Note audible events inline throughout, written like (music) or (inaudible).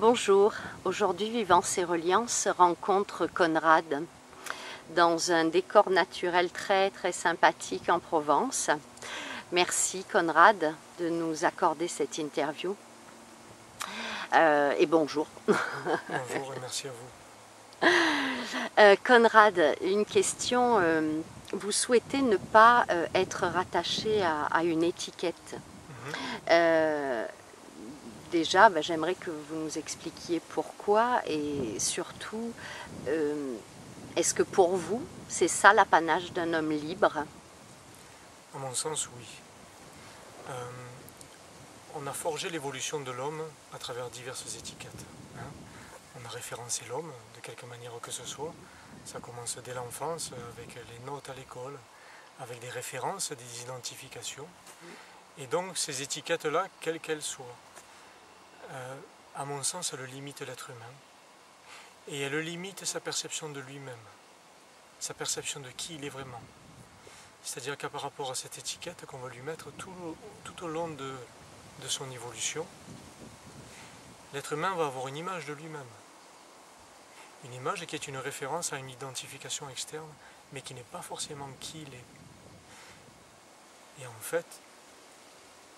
Bonjour, aujourd'hui Vivance et Reliance rencontre Conrad dans un décor naturel très très sympathique en Provence. Merci Conrad de nous accorder cette interview. Euh, et bonjour. Bonjour et merci à vous. Euh, Conrad, une question. euh, vous souhaitez ne pas être rattaché à, à une étiquette. Mhm. Déjà, bah, j'aimerais que vous nous expliquiez pourquoi et surtout, euh, est-ce que pour vous, c'est ça l'apanage d'un homme libre? À mon sens, oui. Euh, on a forgé l'évolution de l'homme à travers diverses étiquettes. hein. On a référencé l'homme de quelque manière que ce soit. Ça commence dès l'enfance avec les notes à l'école, avec des références, des identifications. Et donc ces étiquettes-là, quelles qu'elles soient, euh, à mon sens, elles limitent l'être humain. Et elles limitent sa perception de lui-même, sa perception de qui il est vraiment. C'est-à-dire qu'à par rapport à cette étiquette qu'on va lui mettre tout, au- long de son évolution, l'être humain va avoir une image de lui-même. Une image qui est une référence à une identification externe, mais qui n'est pas forcément qui il est. Et en fait,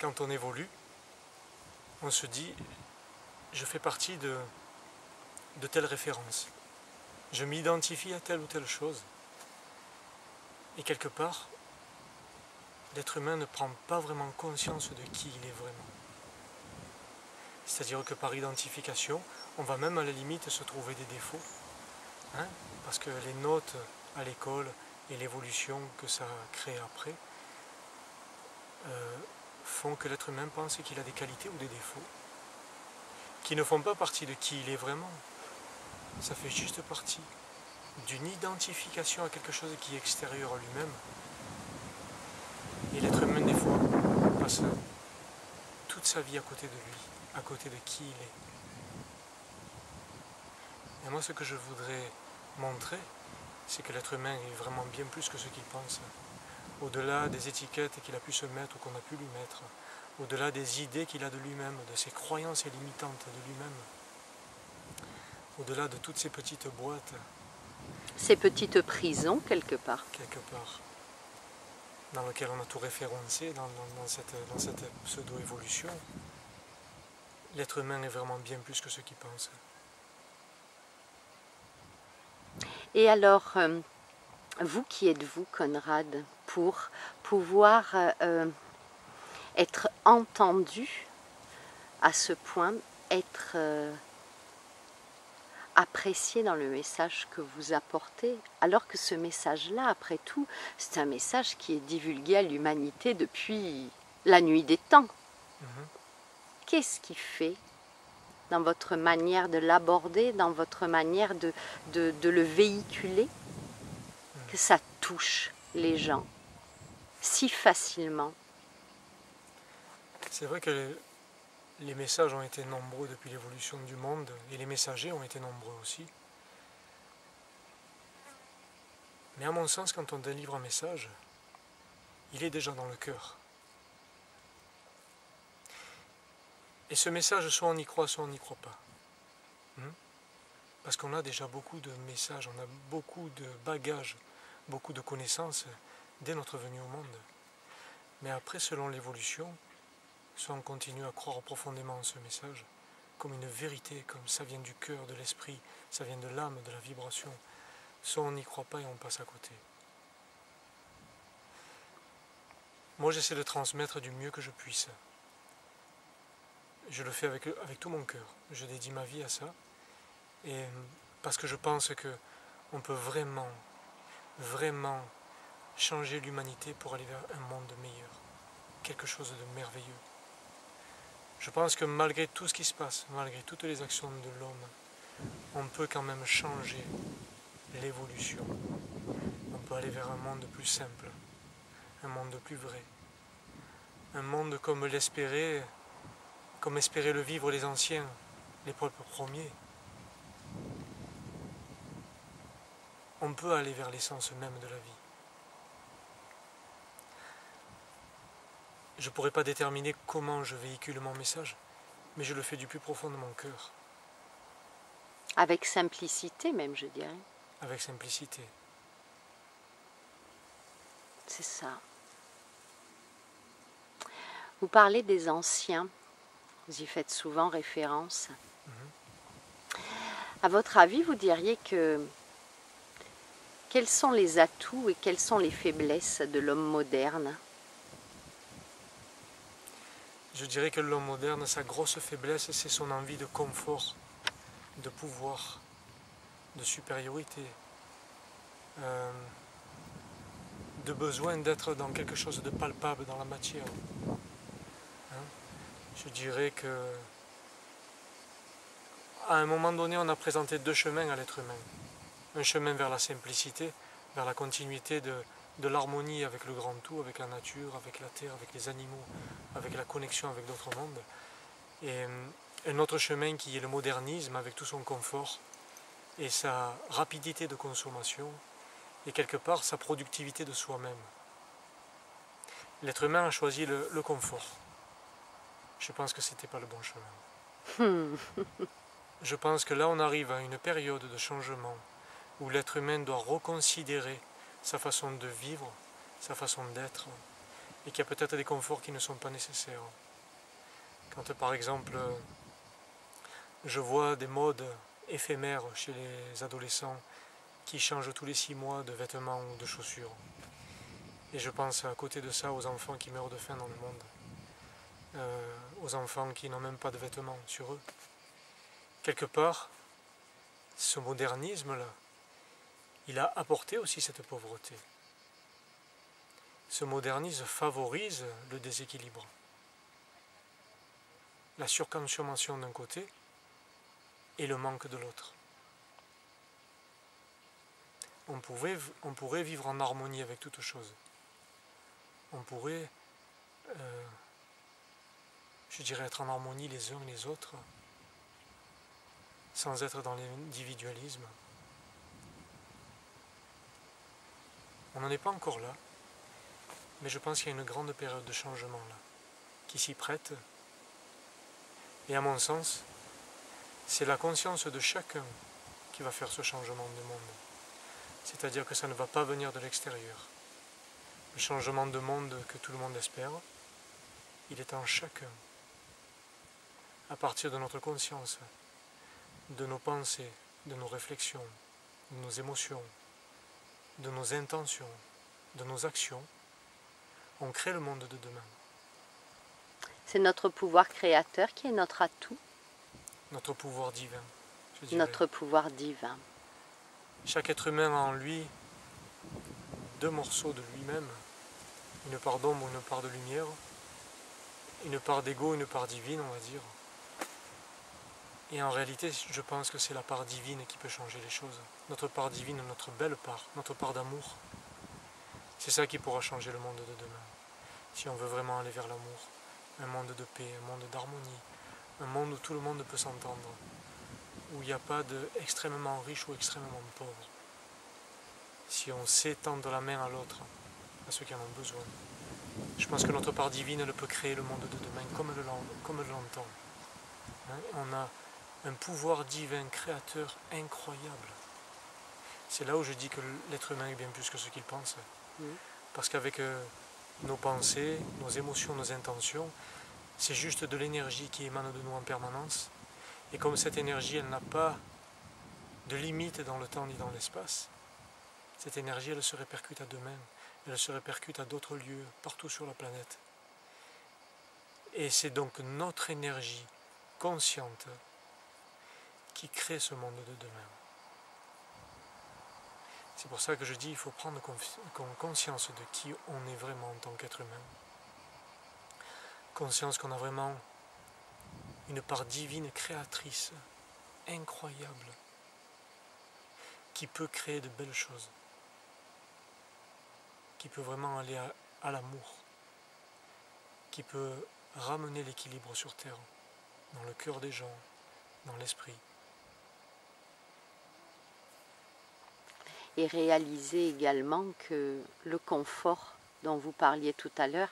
quand on évolue, on se dit, je fais partie de, de telle référence. Je m'identifie à telle ou telle chose. Et quelque part, l'être humain ne prend pas vraiment conscience de qui il est vraiment. C'est-à-dire que par identification, on va même à la limite se trouver des défauts. hein, parce que les notes à l'école et l'évolution que ça crée après euh, font que l'être humain pense qu'il a des qualités ou des défauts qui ne font pas partie de qui il est vraiment. Ça fait juste partie d'une identification à quelque chose qui est extérieur à lui-même. Et l'être humain, des fois, passe toute sa vie à côté de lui, à côté de qui il est. Et moi, ce que je voudrais montrer, c'est que l'être humain est vraiment bien plus que ce qu'il pense. Au-delà des étiquettes qu'il a pu se mettre ou qu'on a pu lui mettre, au-delà des idées qu'il a de lui-même, de ses croyances limitantes de lui-même, au-delà de toutes ces petites boîtes Ces petites prisons, quelque part. quelque part, dans lequel on a tout référencé dans, dans- dans cette, dans cette pseudo-évolution, l'être humain est vraiment bien plus que ce qu'il pense. Et alors, euh, vous qui êtes-vous, Conrad, pour pouvoir euh, euh, être entendu à ce point, être euh, apprécié dans le message que vous apportez, alors que ce message-là, après tout, c'est un message qui est divulgué à l'humanité depuis la nuit des temps. Mhm. Qu'est-ce qui fait dans votre manière de l'aborder, dans votre manière de, de, de le véhiculer, que ça touche les gens si facilement C'est vrai que les, messages ont été nombreux depuis l'évolution du monde et les messagers ont été nombreux aussi. Mais à mon sens, quand on délivre un message, il est déjà dans le cœur. Et ce message, soit on y croit, soit on n'y croit pas. Hmm? Parce qu'on a déjà beaucoup de messages, on a beaucoup de bagages, beaucoup de connaissances dès notre venue au monde. Mais après, selon l'évolution, soit on continue à croire profondément en ce message, comme une vérité, comme ça vient du cœur, de l'esprit, ça vient de l'âme, de la vibration, soit on n'y croit pas et on passe à côté. Moi, j'essaie de transmettre du mieux que je puisse. Je le fais avec, avec tout mon cœur. Je dédie ma vie à ça. Et parce que je pense que on peut vraiment, vraiment changer l'humanité pour aller vers un monde meilleur. Quelque chose de merveilleux. Je pense que malgré tout ce qui se passe, malgré toutes les actions de l'homme, on peut quand même changer l'évolution. On peut aller vers un monde plus simple, un monde plus vrai, un monde comme l'espérait, comme espéraient le vivre les anciens, les peuples premiers. On peut aller vers l'essence même de la vie. Je ne pourrais pas déterminer comment je véhicule mon message, mais je le fais du plus profond de mon cœur. Avec simplicité même, je dirais. avec simplicité. C'est ça. Vous parlez des anciens, vous y faites souvent référence. À votre avis, vous diriez que quels sont les atouts et quelles sont les faiblesses de l'homme moderne? Je dirais que l'homme moderne, sa grosse faiblesse, c'est son envie de confort, de pouvoir, de supériorité, euh, de besoin d'être dans quelque chose de palpable dans la matière. Hein? Je dirais que à un moment donné, on a présenté deux chemins à l'être humain. Un chemin vers la simplicité, vers la continuité de, de l'harmonie avec le grand tout, avec la nature, avec la terre, avec les animaux, avec la connexion avec d'autres mondes. Et euh, un autre chemin qui est le modernisme avec tout son confort et sa rapidité de consommation et quelque part sa productivité de soi-même. L'être humain a choisi le, le confort. Je pense que ce n'était pas le bon chemin. (laughs) Je pense que là on arrive à une période de changement où l'être humain doit reconsidérer sa façon de vivre, sa façon d'être, et qu'il y a peut-être des conforts qui ne sont pas nécessaires. Quand par exemple je vois des modes éphémères chez les adolescents qui changent tous les six mois de vêtements ou de chaussures, et je pense à côté de ça aux enfants qui meurent de faim dans le monde, euh, aux enfants qui n'ont même pas de vêtements sur eux. Quelque part, ce modernisme-là, il a apporté aussi cette pauvreté. Ce modernisme favorise le déséquilibre. La surconsommation d'un côté et le manque de l'autre. On, pourrait vivre en harmonie avec toute chose. On pourrait, euh, je dirais, être en harmonie les uns et les autres, sans être dans l'individualisme. On n'en est pas encore là, mais je pense qu'il y a une grande période de changement là, qui s'y prête. Et à mon sens, c'est la conscience de chacun qui va faire ce changement de monde. C'est-à-dire que ça ne va pas venir de l'extérieur. Le changement de monde que tout le monde espère, il est en chacun. À partir de notre conscience, de nos pensées, de nos réflexions, de nos émotions, de nos intentions, de nos actions, on crée le monde de demain. C'est notre pouvoir créateur qui est notre atout, Notre pouvoir divin. je notre pouvoir divin. Chaque être humain a en lui deux morceaux de lui-même, une part d'ombre, une part de lumière, une part d'ego, une part divine, on va dire. Et en réalité, je pense que c'est la part divine qui peut changer les choses. Notre part divine, notre belle part, notre part d'amour. C'est ça qui pourra changer le monde de demain. Si on veut vraiment aller vers l'amour, un monde de paix, un monde d'harmonie, un monde où tout le monde peut s'entendre, où il n'y a pas de extrêmement riche ou extrêmement pauvre. Si on sait tendre la main à l'autre, à ceux qui en ont besoin, je pense que notre part divine, elle peut créer le monde de demain comme elle l'entend. Hein, On a un pouvoir divin créateur incroyable. C'est là où je dis que l'être humain est bien plus que ce qu'il pense. Parce qu'avec euh, nos pensées, nos émotions, nos intentions, c'est juste de l'énergie qui émane de nous en permanence. Et comme cette énergie, elle n'a pas de limite dans le temps ni dans l'espace, cette énergie, elle se répercute à demain. Elle se répercute à d'autres lieux, partout sur la planète. Et c'est donc notre énergie consciente qui crée ce monde de demain. C'est pour ça que je dis il faut prendre conscience de qui on est vraiment en tant qu'être humain. Conscience qu'on a vraiment une part divine créatrice incroyable qui peut créer de belles choses, qui peut vraiment aller à, à l'amour, qui peut ramener l'équilibre sur Terre, dans le cœur des gens, dans l'esprit. Et réaliser également que le confort dont vous parliez tout à l'heure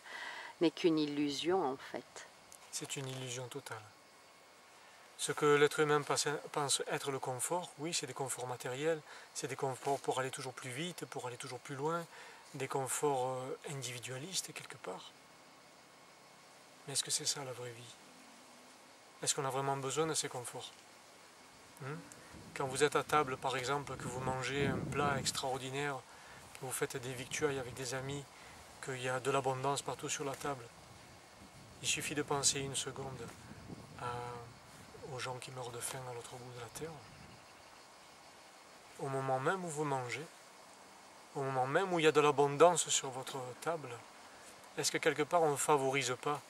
n'est qu'une illusion en fait. C'est une illusion totale. Ce que l'être humain pense être le confort, oui, c'est des conforts matériels, c'est des conforts pour aller toujours plus vite, pour aller toujours plus loin, des conforts euh, individualistes quelque part. Mais est-ce que c'est ça la vraie vie? Est-ce qu'on a vraiment besoin de ces conforts? Hmm? Quand vous êtes à table, par exemple, que vous mangez un plat extraordinaire, que vous faites des victuailles avec des amis, qu'il y a de l'abondance partout sur la table, il suffit de penser une seconde aux gens qui meurent de faim à l'autre bout de la terre. Au moment même où vous mangez, au moment même où il y a de l'abondance sur votre table, est-ce que quelque part on ne favorise pas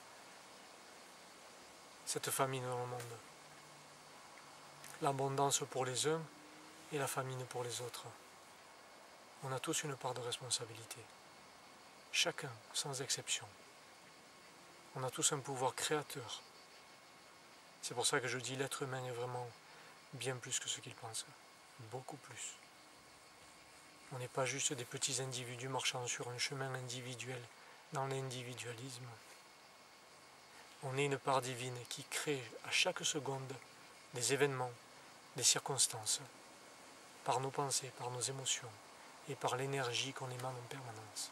cette famine dans le monde? L'abondance pour les uns et la famine pour les autres. On a tous une part de responsabilité. Chacun, sans exception. On a tous un pouvoir créateur c'est pour ça que je dis l'être humain est vraiment bien plus que ce qu'il pense. Beaucoup plus. On n'est pas juste des petits individus marchant sur un chemin individuel dans l'individualisme. On est une part divine qui crée à chaque seconde des événements, des circonstances, par nos pensées, par nos émotions et par l'énergie qu'on émane en permanence.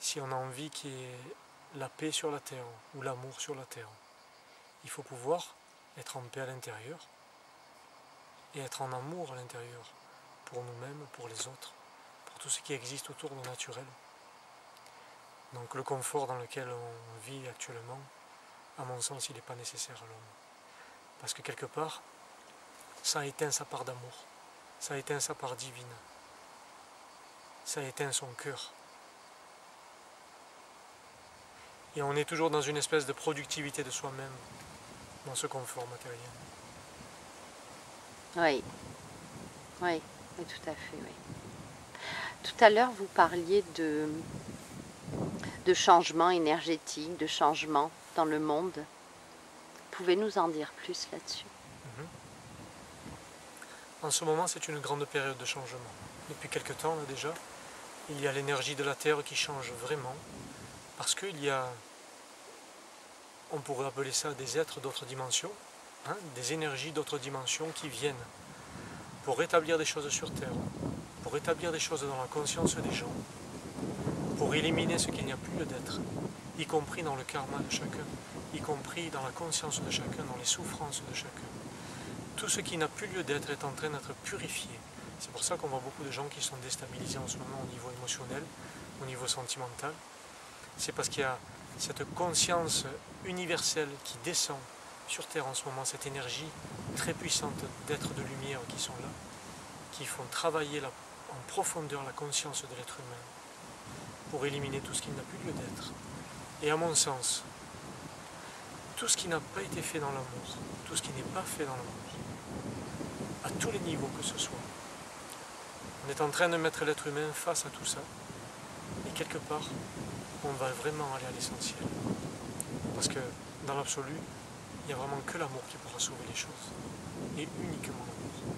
Si on a envie qu'il y ait la paix sur la terre ou l'amour sur la terre. Il faut pouvoir être en paix à l'intérieur et être en amour à l'intérieur pour nous-mêmes, pour les autres, pour tout ce qui existe autour de naturel. Donc le confort dans lequel on vit actuellement, à mon sens, il n'est pas nécessaire à l'homme. Parce que quelque part, ça éteint sa part d'amour, ça éteint sa part divine, ça éteint son cœur, Et on est toujours dans une espèce de productivité de soi-même, dans ce confort matériel. Oui, oui, tout à fait, oui. Tout à l'heure, vous parliez de, de changement énergétique, de changement dans le monde. Pouvez nous en dire plus là-dessus mhm. En ce moment, c'est une grande période de changement. Depuis quelque temps, là, déjà, il y a l'énergie de la Terre qui change vraiment, parce qu'il y a on pourrait appeler ça des êtres d'autres dimensions, hein, des énergies d'autres dimensions qui viennent pour rétablir des choses sur Terre, pour rétablir des choses dans la conscience des gens, pour éliminer ce qu'il n'y a plus d'être, y compris dans le karma de chacun, y compris dans la conscience de chacun, dans les souffrances de chacun. Tout ce qui n'a plus lieu d'être est en train d'être purifié. C'est pour ça qu'on voit beaucoup de gens qui sont déstabilisés en ce moment au niveau émotionnel, au niveau sentimental. C'est parce qu'il y a cette conscience universelle qui descend sur Terre en ce moment, cette énergie très puissante d'êtres de lumière qui sont là, qui font travailler en profondeur la conscience de l'être humain pour éliminer tout ce qui n'a plus lieu d'être. Et à mon sens, tout ce qui n'a pas été fait dans l'amour, tout ce qui n'est pas fait dans l'amour, à tous les niveaux que ce soit, on est en train de mettre l'être humain face à tout ça. Et quelque part, on va vraiment aller à l'essentiel. Parce que dans l'absolu, il n'y a vraiment que l'amour qui pourra sauver les choses. Et uniquement l'amour.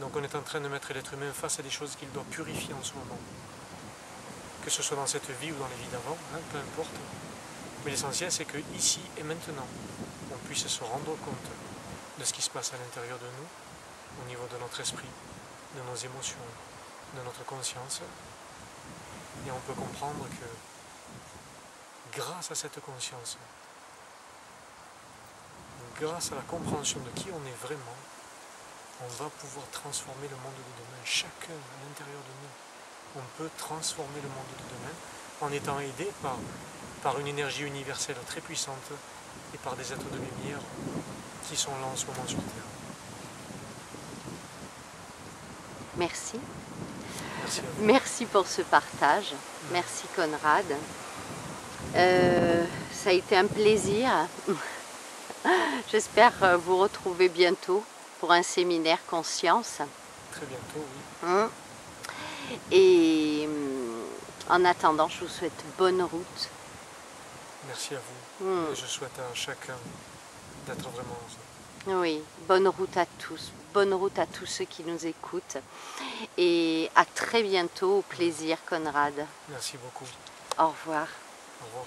Donc on est en train de mettre l'être humain face à des choses qu'il doit purifier en ce moment. Que ce soit dans cette vie ou dans les vies d'avant, hein, peu importe. Mais l'essentiel c'est que ici et maintenant, on puisse se rendre compte de ce qui se passe à l'intérieur de nous, au niveau de notre esprit, de nos émotions, de notre conscience. Et on peut comprendre que grâce à cette conscience, grâce à la compréhension de qui on est vraiment, on va pouvoir transformer le monde de demain. Chacun à l'intérieur de nous, on peut transformer le monde de demain en étant aidé par, par une énergie universelle très puissante et par des êtres de lumière qui sont là en ce moment sur Terre. Merci. Merci, Merci pour ce partage. Merci Conrad. Euh, ça a été un plaisir. (laughs) J'espère euh, vous retrouver bientôt pour un séminaire conscience. Très bientôt, oui. Hein? Et hum, en attendant, je vous souhaite bonne route. Merci à vous. Et je souhaite à chacun d'être vraiment heureux. Oui, bonne route à tous. Bonne route à tous ceux qui nous écoutent. Et à très bientôt. Au plaisir, Conrad. Merci beaucoup. Au revoir. Au revoir.